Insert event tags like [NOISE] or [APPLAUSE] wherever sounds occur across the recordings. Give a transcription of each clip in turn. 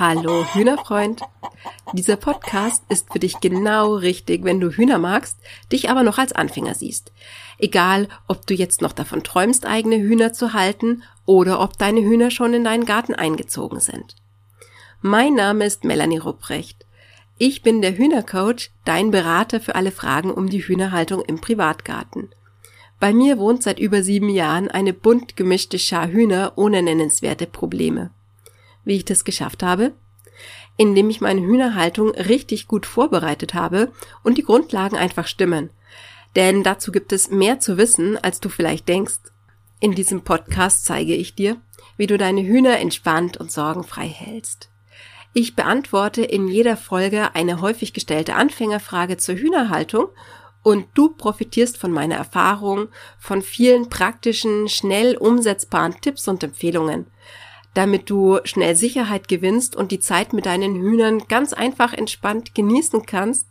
Hallo Hühnerfreund. Dieser Podcast ist für dich genau richtig, wenn du Hühner magst, dich aber noch als Anfänger siehst. Egal, ob du jetzt noch davon träumst, eigene Hühner zu halten oder ob deine Hühner schon in deinen Garten eingezogen sind. Mein Name ist Melanie Rupprecht. Ich bin der Hühnercoach, dein Berater für alle Fragen um die Hühnerhaltung im Privatgarten. Bei mir wohnt seit über sieben Jahren eine bunt gemischte Schar Hühner ohne nennenswerte Probleme. Wie ich das geschafft habe? Indem ich meine Hühnerhaltung richtig gut vorbereitet habe und die Grundlagen einfach stimmen. Denn dazu gibt es mehr zu wissen, als du vielleicht denkst. In diesem Podcast zeige ich dir, wie du deine Hühner entspannt und sorgenfrei hältst. Ich beantworte in jeder Folge eine häufig gestellte Anfängerfrage zur Hühnerhaltung und du profitierst von meiner Erfahrung, von vielen praktischen, schnell umsetzbaren Tipps und Empfehlungen damit du schnell Sicherheit gewinnst und die Zeit mit deinen Hühnern ganz einfach entspannt genießen kannst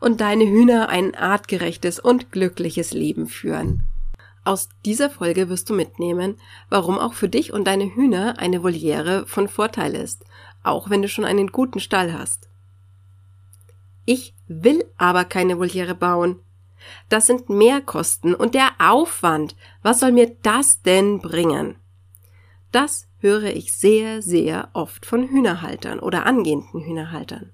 und deine Hühner ein artgerechtes und glückliches Leben führen. Aus dieser Folge wirst du mitnehmen, warum auch für dich und deine Hühner eine Voliere von Vorteil ist, auch wenn du schon einen guten Stall hast. Ich will aber keine Voliere bauen. Das sind Mehrkosten und der Aufwand. Was soll mir das denn bringen? Das höre ich sehr, sehr oft von Hühnerhaltern oder angehenden Hühnerhaltern.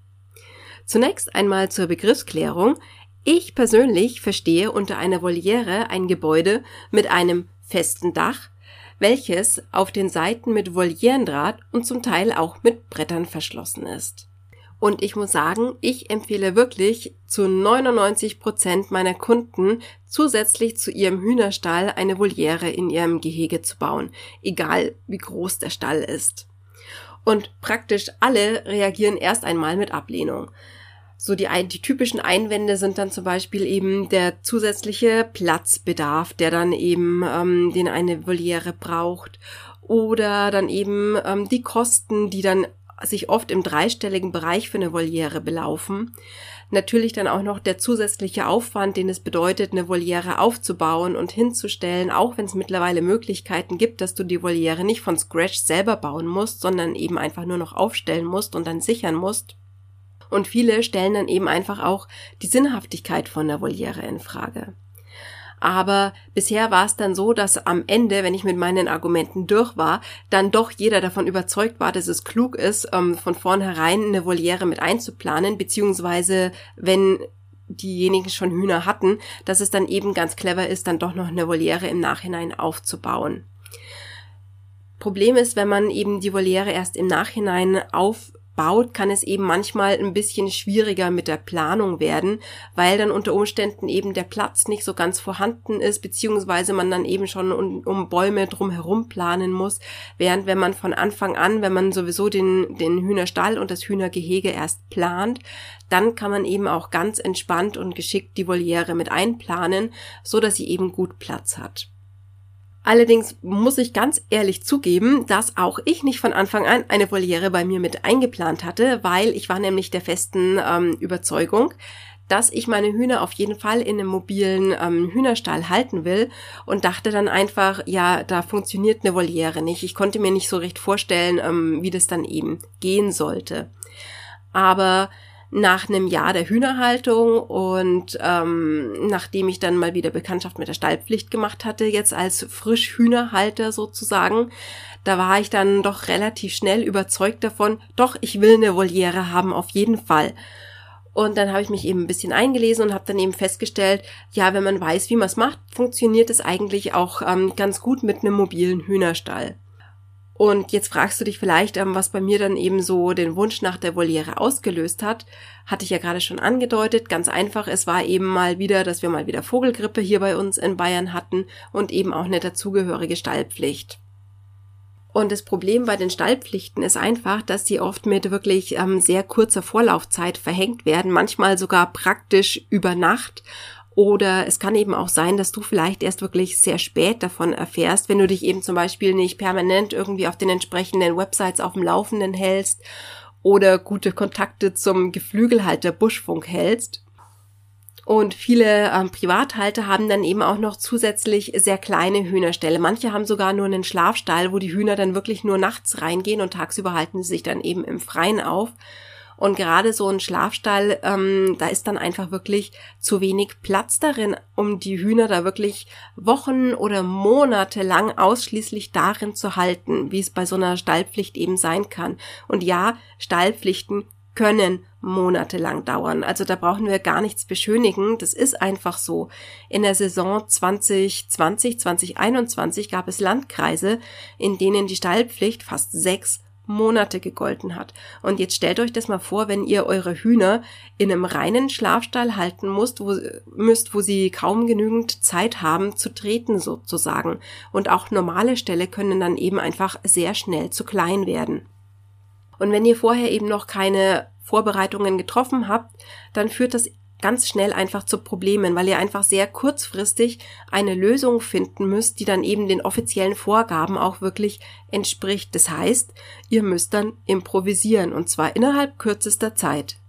Zunächst einmal zur Begriffsklärung. Ich persönlich verstehe unter einer Voliere ein Gebäude mit einem festen Dach, welches auf den Seiten mit Volierendraht und zum Teil auch mit Brettern verschlossen ist. Und ich muss sagen, ich empfehle wirklich zu 99 Prozent meiner Kunden zusätzlich zu ihrem Hühnerstall eine Voliere in ihrem Gehege zu bauen, egal wie groß der Stall ist. Und praktisch alle reagieren erst einmal mit Ablehnung. So die, die typischen Einwände sind dann zum Beispiel eben der zusätzliche Platzbedarf, der dann eben ähm, den eine Voliere braucht oder dann eben ähm, die Kosten, die dann sich oft im dreistelligen Bereich für eine Voliere belaufen. Natürlich dann auch noch der zusätzliche Aufwand, den es bedeutet, eine Voliere aufzubauen und hinzustellen, auch wenn es mittlerweile Möglichkeiten gibt, dass du die Voliere nicht von Scratch selber bauen musst, sondern eben einfach nur noch aufstellen musst und dann sichern musst. Und viele stellen dann eben einfach auch die Sinnhaftigkeit von der Voliere in Frage. Aber bisher war es dann so, dass am Ende, wenn ich mit meinen Argumenten durch war, dann doch jeder davon überzeugt war, dass es klug ist, ähm, von vornherein eine Voliere mit einzuplanen, beziehungsweise wenn diejenigen schon Hühner hatten, dass es dann eben ganz clever ist, dann doch noch eine Voliere im Nachhinein aufzubauen. Problem ist, wenn man eben die Voliere erst im Nachhinein auf baut, kann es eben manchmal ein bisschen schwieriger mit der Planung werden, weil dann unter Umständen eben der Platz nicht so ganz vorhanden ist, beziehungsweise man dann eben schon um, um Bäume drumherum planen muss, während wenn man von Anfang an, wenn man sowieso den, den Hühnerstall und das Hühnergehege erst plant, dann kann man eben auch ganz entspannt und geschickt die Voliere mit einplanen, so dass sie eben gut Platz hat. Allerdings muss ich ganz ehrlich zugeben, dass auch ich nicht von Anfang an eine Voliere bei mir mit eingeplant hatte, weil ich war nämlich der festen ähm, Überzeugung, dass ich meine Hühner auf jeden Fall in einem mobilen ähm, Hühnerstall halten will und dachte dann einfach, ja, da funktioniert eine Voliere nicht. Ich konnte mir nicht so recht vorstellen, ähm, wie das dann eben gehen sollte. Aber nach einem Jahr der Hühnerhaltung und ähm, nachdem ich dann mal wieder Bekanntschaft mit der Stallpflicht gemacht hatte, jetzt als Frischhühnerhalter sozusagen, da war ich dann doch relativ schnell überzeugt davon, doch, ich will eine Voliere haben, auf jeden Fall. Und dann habe ich mich eben ein bisschen eingelesen und habe dann eben festgestellt, ja, wenn man weiß, wie man es macht, funktioniert es eigentlich auch ähm, ganz gut mit einem mobilen Hühnerstall. Und jetzt fragst du dich vielleicht, ähm, was bei mir dann eben so den Wunsch nach der Voliere ausgelöst hat. Hatte ich ja gerade schon angedeutet. Ganz einfach, es war eben mal wieder, dass wir mal wieder Vogelgrippe hier bei uns in Bayern hatten und eben auch eine dazugehörige Stallpflicht. Und das Problem bei den Stallpflichten ist einfach, dass sie oft mit wirklich ähm, sehr kurzer Vorlaufzeit verhängt werden, manchmal sogar praktisch über Nacht. Oder es kann eben auch sein, dass du vielleicht erst wirklich sehr spät davon erfährst, wenn du dich eben zum Beispiel nicht permanent irgendwie auf den entsprechenden Websites auf dem Laufenden hältst oder gute Kontakte zum Geflügelhalter Buschfunk hältst. Und viele ähm, Privathalter haben dann eben auch noch zusätzlich sehr kleine Hühnerställe. Manche haben sogar nur einen Schlafstall, wo die Hühner dann wirklich nur nachts reingehen und tagsüber halten sie sich dann eben im Freien auf. Und gerade so ein Schlafstall, ähm, da ist dann einfach wirklich zu wenig Platz darin, um die Hühner da wirklich Wochen oder Monate lang ausschließlich darin zu halten, wie es bei so einer Stallpflicht eben sein kann. Und ja, Stallpflichten können monatelang dauern. Also da brauchen wir gar nichts beschönigen. Das ist einfach so. In der Saison 2020, 2021 gab es Landkreise, in denen die Stallpflicht fast sechs Monate gegolten hat. Und jetzt stellt euch das mal vor, wenn ihr eure Hühner in einem reinen Schlafstall halten müsst, wo, müsst, wo sie kaum genügend Zeit haben zu treten sozusagen. Und auch normale Ställe können dann eben einfach sehr schnell zu klein werden. Und wenn ihr vorher eben noch keine Vorbereitungen getroffen habt, dann führt das ganz schnell einfach zu Problemen, weil ihr einfach sehr kurzfristig eine Lösung finden müsst, die dann eben den offiziellen Vorgaben auch wirklich entspricht. Das heißt, ihr müsst dann improvisieren und zwar innerhalb kürzester Zeit.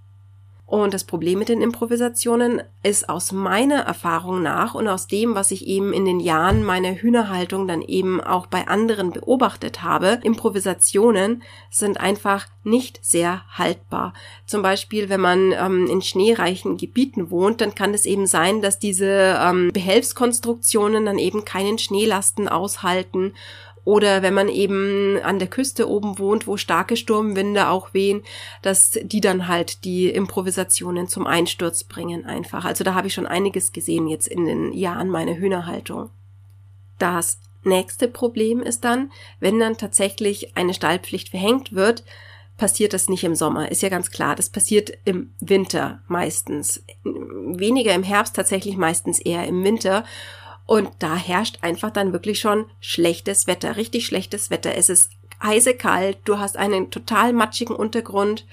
Und das Problem mit den Improvisationen ist aus meiner Erfahrung nach und aus dem, was ich eben in den Jahren meiner Hühnerhaltung dann eben auch bei anderen beobachtet habe, Improvisationen sind einfach nicht sehr haltbar. Zum Beispiel, wenn man ähm, in schneereichen Gebieten wohnt, dann kann es eben sein, dass diese ähm, Behelfskonstruktionen dann eben keinen Schneelasten aushalten oder wenn man eben an der Küste oben wohnt, wo starke Sturmwinde auch wehen, dass die dann halt die Improvisationen zum Einsturz bringen einfach. Also da habe ich schon einiges gesehen jetzt in den Jahren meiner Hühnerhaltung. Das nächste Problem ist dann, wenn dann tatsächlich eine Stallpflicht verhängt wird, passiert das nicht im Sommer, ist ja ganz klar. Das passiert im Winter meistens. Weniger im Herbst, tatsächlich meistens eher im Winter. Und da herrscht einfach dann wirklich schon schlechtes Wetter, richtig schlechtes Wetter. Es ist eisekalt, du hast einen total matschigen Untergrund.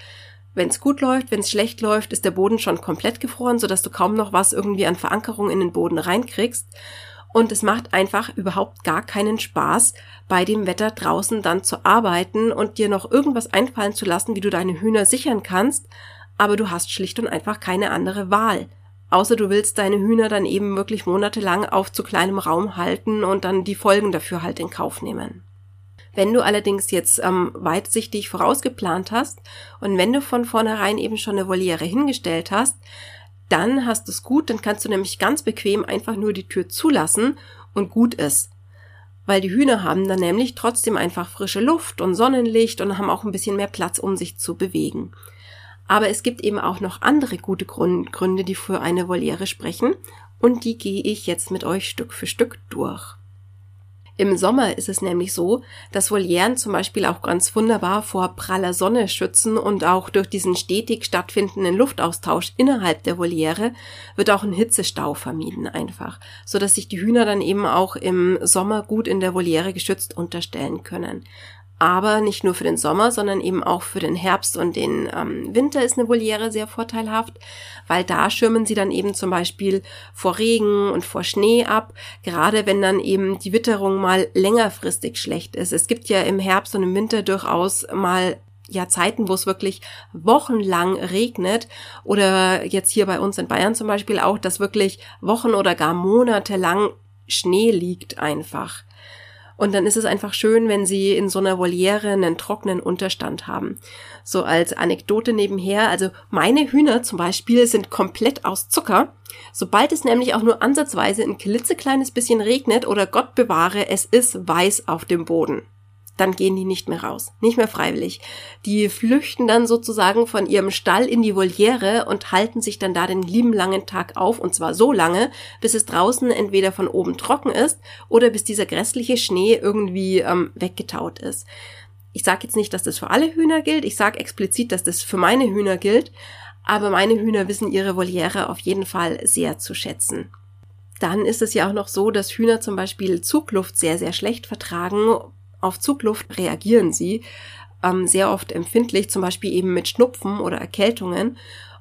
Wenn es gut läuft, wenn es schlecht läuft, ist der Boden schon komplett gefroren, sodass du kaum noch was irgendwie an Verankerung in den Boden reinkriegst. Und es macht einfach überhaupt gar keinen Spaß, bei dem Wetter draußen dann zu arbeiten und dir noch irgendwas einfallen zu lassen, wie du deine Hühner sichern kannst, aber du hast schlicht und einfach keine andere Wahl. Außer du willst deine Hühner dann eben wirklich monatelang auf zu kleinem Raum halten und dann die Folgen dafür halt in Kauf nehmen. Wenn du allerdings jetzt ähm, weitsichtig vorausgeplant hast und wenn du von vornherein eben schon eine Voliere hingestellt hast, dann hast du es gut, dann kannst du nämlich ganz bequem einfach nur die Tür zulassen und gut ist. Weil die Hühner haben dann nämlich trotzdem einfach frische Luft und Sonnenlicht und haben auch ein bisschen mehr Platz, um sich zu bewegen. Aber es gibt eben auch noch andere gute Gründe, die für eine Voliere sprechen und die gehe ich jetzt mit euch Stück für Stück durch. Im Sommer ist es nämlich so, dass Volieren zum Beispiel auch ganz wunderbar vor praller Sonne schützen und auch durch diesen stetig stattfindenden Luftaustausch innerhalb der Voliere wird auch ein Hitzestau vermieden einfach, so dass sich die Hühner dann eben auch im Sommer gut in der Voliere geschützt unterstellen können. Aber nicht nur für den Sommer, sondern eben auch für den Herbst und den ähm, Winter ist eine Voliere sehr vorteilhaft, weil da schirmen sie dann eben zum Beispiel vor Regen und vor Schnee ab, gerade wenn dann eben die Witterung mal längerfristig schlecht ist. Es gibt ja im Herbst und im Winter durchaus mal ja Zeiten, wo es wirklich wochenlang regnet oder jetzt hier bei uns in Bayern zum Beispiel auch, dass wirklich Wochen oder gar Monate lang Schnee liegt einfach. Und dann ist es einfach schön, wenn sie in so einer Voliere einen trockenen Unterstand haben. So als Anekdote nebenher, also meine Hühner zum Beispiel sind komplett aus Zucker. Sobald es nämlich auch nur ansatzweise ein klitzekleines bisschen regnet oder Gott bewahre, es ist weiß auf dem Boden dann gehen die nicht mehr raus, nicht mehr freiwillig. Die flüchten dann sozusagen von ihrem Stall in die Voliere und halten sich dann da den lieben langen Tag auf und zwar so lange, bis es draußen entweder von oben trocken ist oder bis dieser grässliche Schnee irgendwie ähm, weggetaut ist. Ich sage jetzt nicht, dass das für alle Hühner gilt, ich sage explizit, dass das für meine Hühner gilt, aber meine Hühner wissen ihre Voliere auf jeden Fall sehr zu schätzen. Dann ist es ja auch noch so, dass Hühner zum Beispiel Zugluft sehr, sehr schlecht vertragen, auf Zugluft reagieren sie ähm, sehr oft empfindlich, zum Beispiel eben mit Schnupfen oder Erkältungen.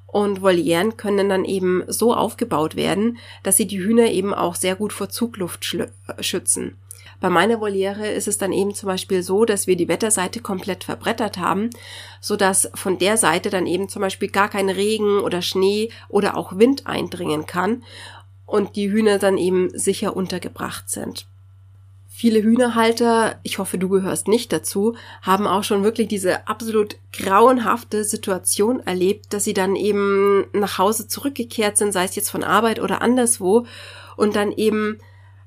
Und Volieren können dann eben so aufgebaut werden, dass sie die Hühner eben auch sehr gut vor Zugluft schützen. Bei meiner Voliere ist es dann eben zum Beispiel so, dass wir die Wetterseite komplett verbrettert haben, so dass von der Seite dann eben zum Beispiel gar kein Regen oder Schnee oder auch Wind eindringen kann und die Hühner dann eben sicher untergebracht sind. Viele Hühnerhalter, ich hoffe, du gehörst nicht dazu, haben auch schon wirklich diese absolut grauenhafte Situation erlebt, dass sie dann eben nach Hause zurückgekehrt sind, sei es jetzt von Arbeit oder anderswo, und dann eben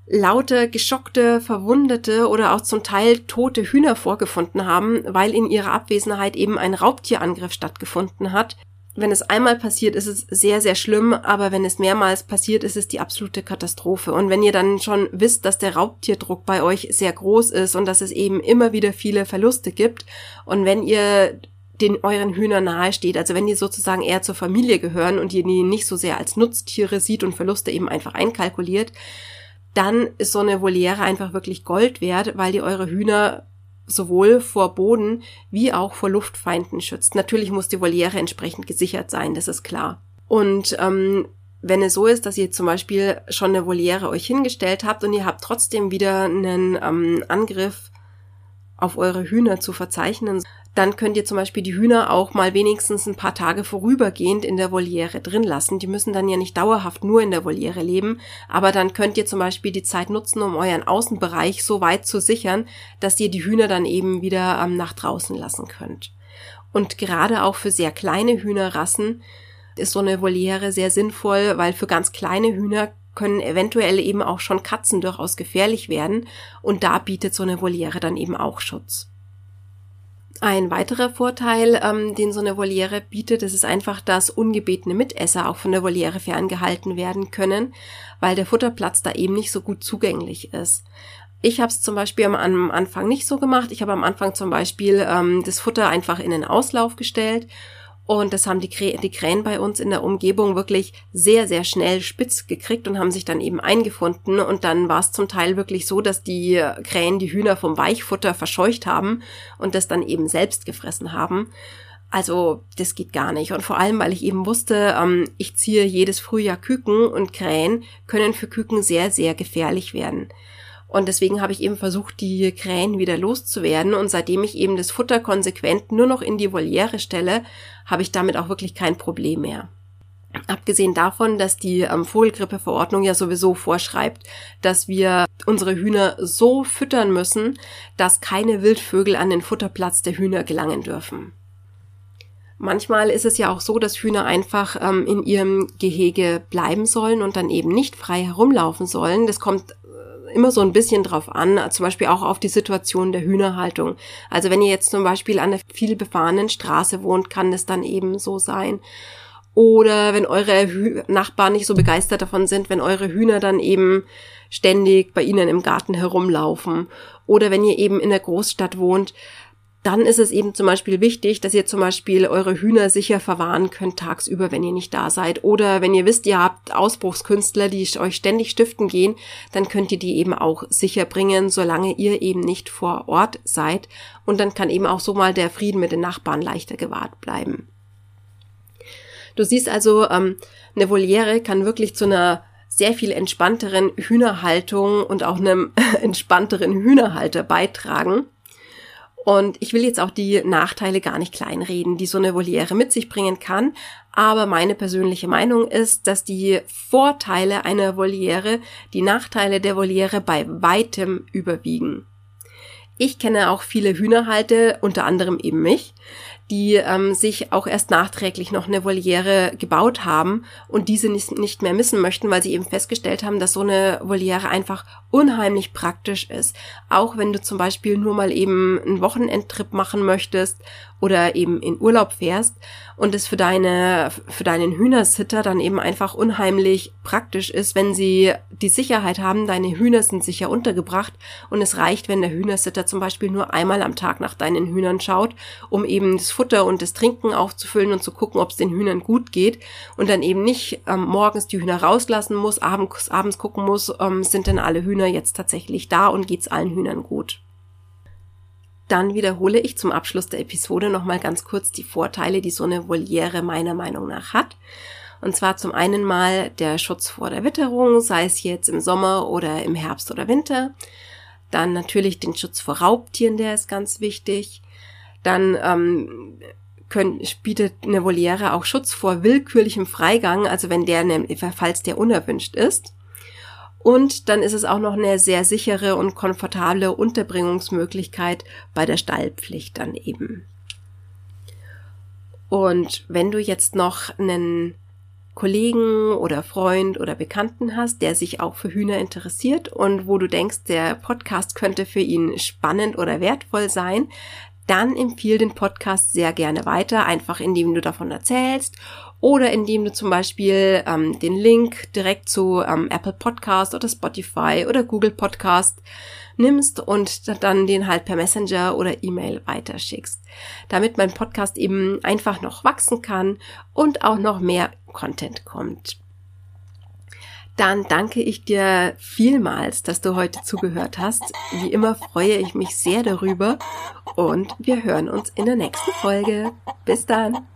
laute, geschockte, verwundete oder auch zum Teil tote Hühner vorgefunden haben, weil in ihrer Abwesenheit eben ein Raubtierangriff stattgefunden hat, wenn es einmal passiert, ist es sehr, sehr schlimm, aber wenn es mehrmals passiert, ist es die absolute Katastrophe. Und wenn ihr dann schon wisst, dass der Raubtierdruck bei euch sehr groß ist und dass es eben immer wieder viele Verluste gibt und wenn ihr den euren Hühnern nahe steht, also wenn die sozusagen eher zur Familie gehören und ihr die nicht so sehr als Nutztiere sieht und Verluste eben einfach einkalkuliert, dann ist so eine Voliere einfach wirklich Gold wert, weil die eure Hühner sowohl vor Boden wie auch vor Luftfeinden schützt. Natürlich muss die Voliere entsprechend gesichert sein, das ist klar. Und ähm, wenn es so ist, dass ihr zum Beispiel schon eine Voliere euch hingestellt habt und ihr habt trotzdem wieder einen ähm, Angriff auf eure Hühner zu verzeichnen, dann könnt ihr zum Beispiel die Hühner auch mal wenigstens ein paar Tage vorübergehend in der Voliere drin lassen. Die müssen dann ja nicht dauerhaft nur in der Voliere leben, aber dann könnt ihr zum Beispiel die Zeit nutzen, um euren Außenbereich so weit zu sichern, dass ihr die Hühner dann eben wieder ähm, nach draußen lassen könnt. Und gerade auch für sehr kleine Hühnerrassen ist so eine Voliere sehr sinnvoll, weil für ganz kleine Hühner können eventuell eben auch schon Katzen durchaus gefährlich werden und da bietet so eine Voliere dann eben auch Schutz. Ein weiterer Vorteil, ähm, den so eine Voliere bietet, das ist einfach, dass ungebetene Mitesser auch von der Voliere ferngehalten werden können, weil der Futterplatz da eben nicht so gut zugänglich ist. Ich habe es zum Beispiel am Anfang nicht so gemacht. Ich habe am Anfang zum Beispiel ähm, das Futter einfach in den Auslauf gestellt und das haben die, Krä die Krähen bei uns in der Umgebung wirklich sehr, sehr schnell spitz gekriegt und haben sich dann eben eingefunden. Und dann war es zum Teil wirklich so, dass die Krähen die Hühner vom Weichfutter verscheucht haben und das dann eben selbst gefressen haben. Also das geht gar nicht. Und vor allem, weil ich eben wusste, ähm, ich ziehe jedes Frühjahr Küken und Krähen können für Küken sehr, sehr gefährlich werden. Und deswegen habe ich eben versucht, die Krähen wieder loszuwerden. Und seitdem ich eben das Futter konsequent nur noch in die Voliere stelle, habe ich damit auch wirklich kein Problem mehr. Abgesehen davon, dass die ähm, Vogelgrippeverordnung ja sowieso vorschreibt, dass wir unsere Hühner so füttern müssen, dass keine Wildvögel an den Futterplatz der Hühner gelangen dürfen. Manchmal ist es ja auch so, dass Hühner einfach ähm, in ihrem Gehege bleiben sollen und dann eben nicht frei herumlaufen sollen. Das kommt immer so ein bisschen drauf an, zum Beispiel auch auf die Situation der Hühnerhaltung. Also wenn ihr jetzt zum Beispiel an einer viel befahrenen Straße wohnt, kann das dann eben so sein. Oder wenn eure Hü Nachbarn nicht so begeistert davon sind, wenn eure Hühner dann eben ständig bei ihnen im Garten herumlaufen. Oder wenn ihr eben in der Großstadt wohnt, dann ist es eben zum Beispiel wichtig, dass ihr zum Beispiel eure Hühner sicher verwahren könnt tagsüber, wenn ihr nicht da seid. Oder wenn ihr wisst, ihr habt Ausbruchskünstler, die euch ständig stiften gehen, dann könnt ihr die eben auch sicher bringen, solange ihr eben nicht vor Ort seid. Und dann kann eben auch so mal der Frieden mit den Nachbarn leichter gewahrt bleiben. Du siehst also, ähm, eine Voliere kann wirklich zu einer sehr viel entspannteren Hühnerhaltung und auch einem [LAUGHS] entspannteren Hühnerhalter beitragen. Und ich will jetzt auch die Nachteile gar nicht kleinreden, die so eine Voliere mit sich bringen kann. Aber meine persönliche Meinung ist, dass die Vorteile einer Voliere die Nachteile der Voliere bei weitem überwiegen. Ich kenne auch viele Hühnerhalte, unter anderem eben mich, die ähm, sich auch erst nachträglich noch eine Voliere gebaut haben und diese nicht, nicht mehr missen möchten, weil sie eben festgestellt haben, dass so eine Voliere einfach unheimlich praktisch ist. Auch wenn du zum Beispiel nur mal eben einen Wochenendtrip machen möchtest oder eben in Urlaub fährst und es für deine, für deinen Hühnersitter dann eben einfach unheimlich praktisch ist, wenn sie die Sicherheit haben, deine Hühner sind sicher untergebracht und es reicht, wenn der Hühnersitter zum Beispiel nur einmal am Tag nach deinen Hühnern schaut, um eben das Futter und das Trinken aufzufüllen und zu gucken, ob es den Hühnern gut geht und dann eben nicht ähm, morgens die Hühner rauslassen muss, abends, abends gucken muss, ähm, sind denn alle Hühner jetzt tatsächlich da und geht's allen Hühnern gut. Dann wiederhole ich zum Abschluss der Episode nochmal ganz kurz die Vorteile, die so eine Voliere meiner Meinung nach hat. Und zwar zum einen mal der Schutz vor der Witterung, sei es jetzt im Sommer oder im Herbst oder Winter. Dann natürlich den Schutz vor Raubtieren, der ist ganz wichtig. Dann ähm, können, bietet eine Voliere auch Schutz vor willkürlichem Freigang, also wenn der, falls der unerwünscht ist. Und dann ist es auch noch eine sehr sichere und komfortable Unterbringungsmöglichkeit bei der Stallpflicht dann eben. Und wenn du jetzt noch einen Kollegen oder Freund oder Bekannten hast, der sich auch für Hühner interessiert und wo du denkst, der Podcast könnte für ihn spannend oder wertvoll sein, dann empfiehl den Podcast sehr gerne weiter, einfach indem du davon erzählst oder indem du zum Beispiel ähm, den Link direkt zu ähm, Apple Podcast oder Spotify oder Google Podcast nimmst und dann den halt per Messenger oder E-Mail weiterschickst, damit mein Podcast eben einfach noch wachsen kann und auch noch mehr Content kommt dann danke ich dir vielmals, dass du heute zugehört hast. Wie immer freue ich mich sehr darüber und wir hören uns in der nächsten Folge. Bis dann.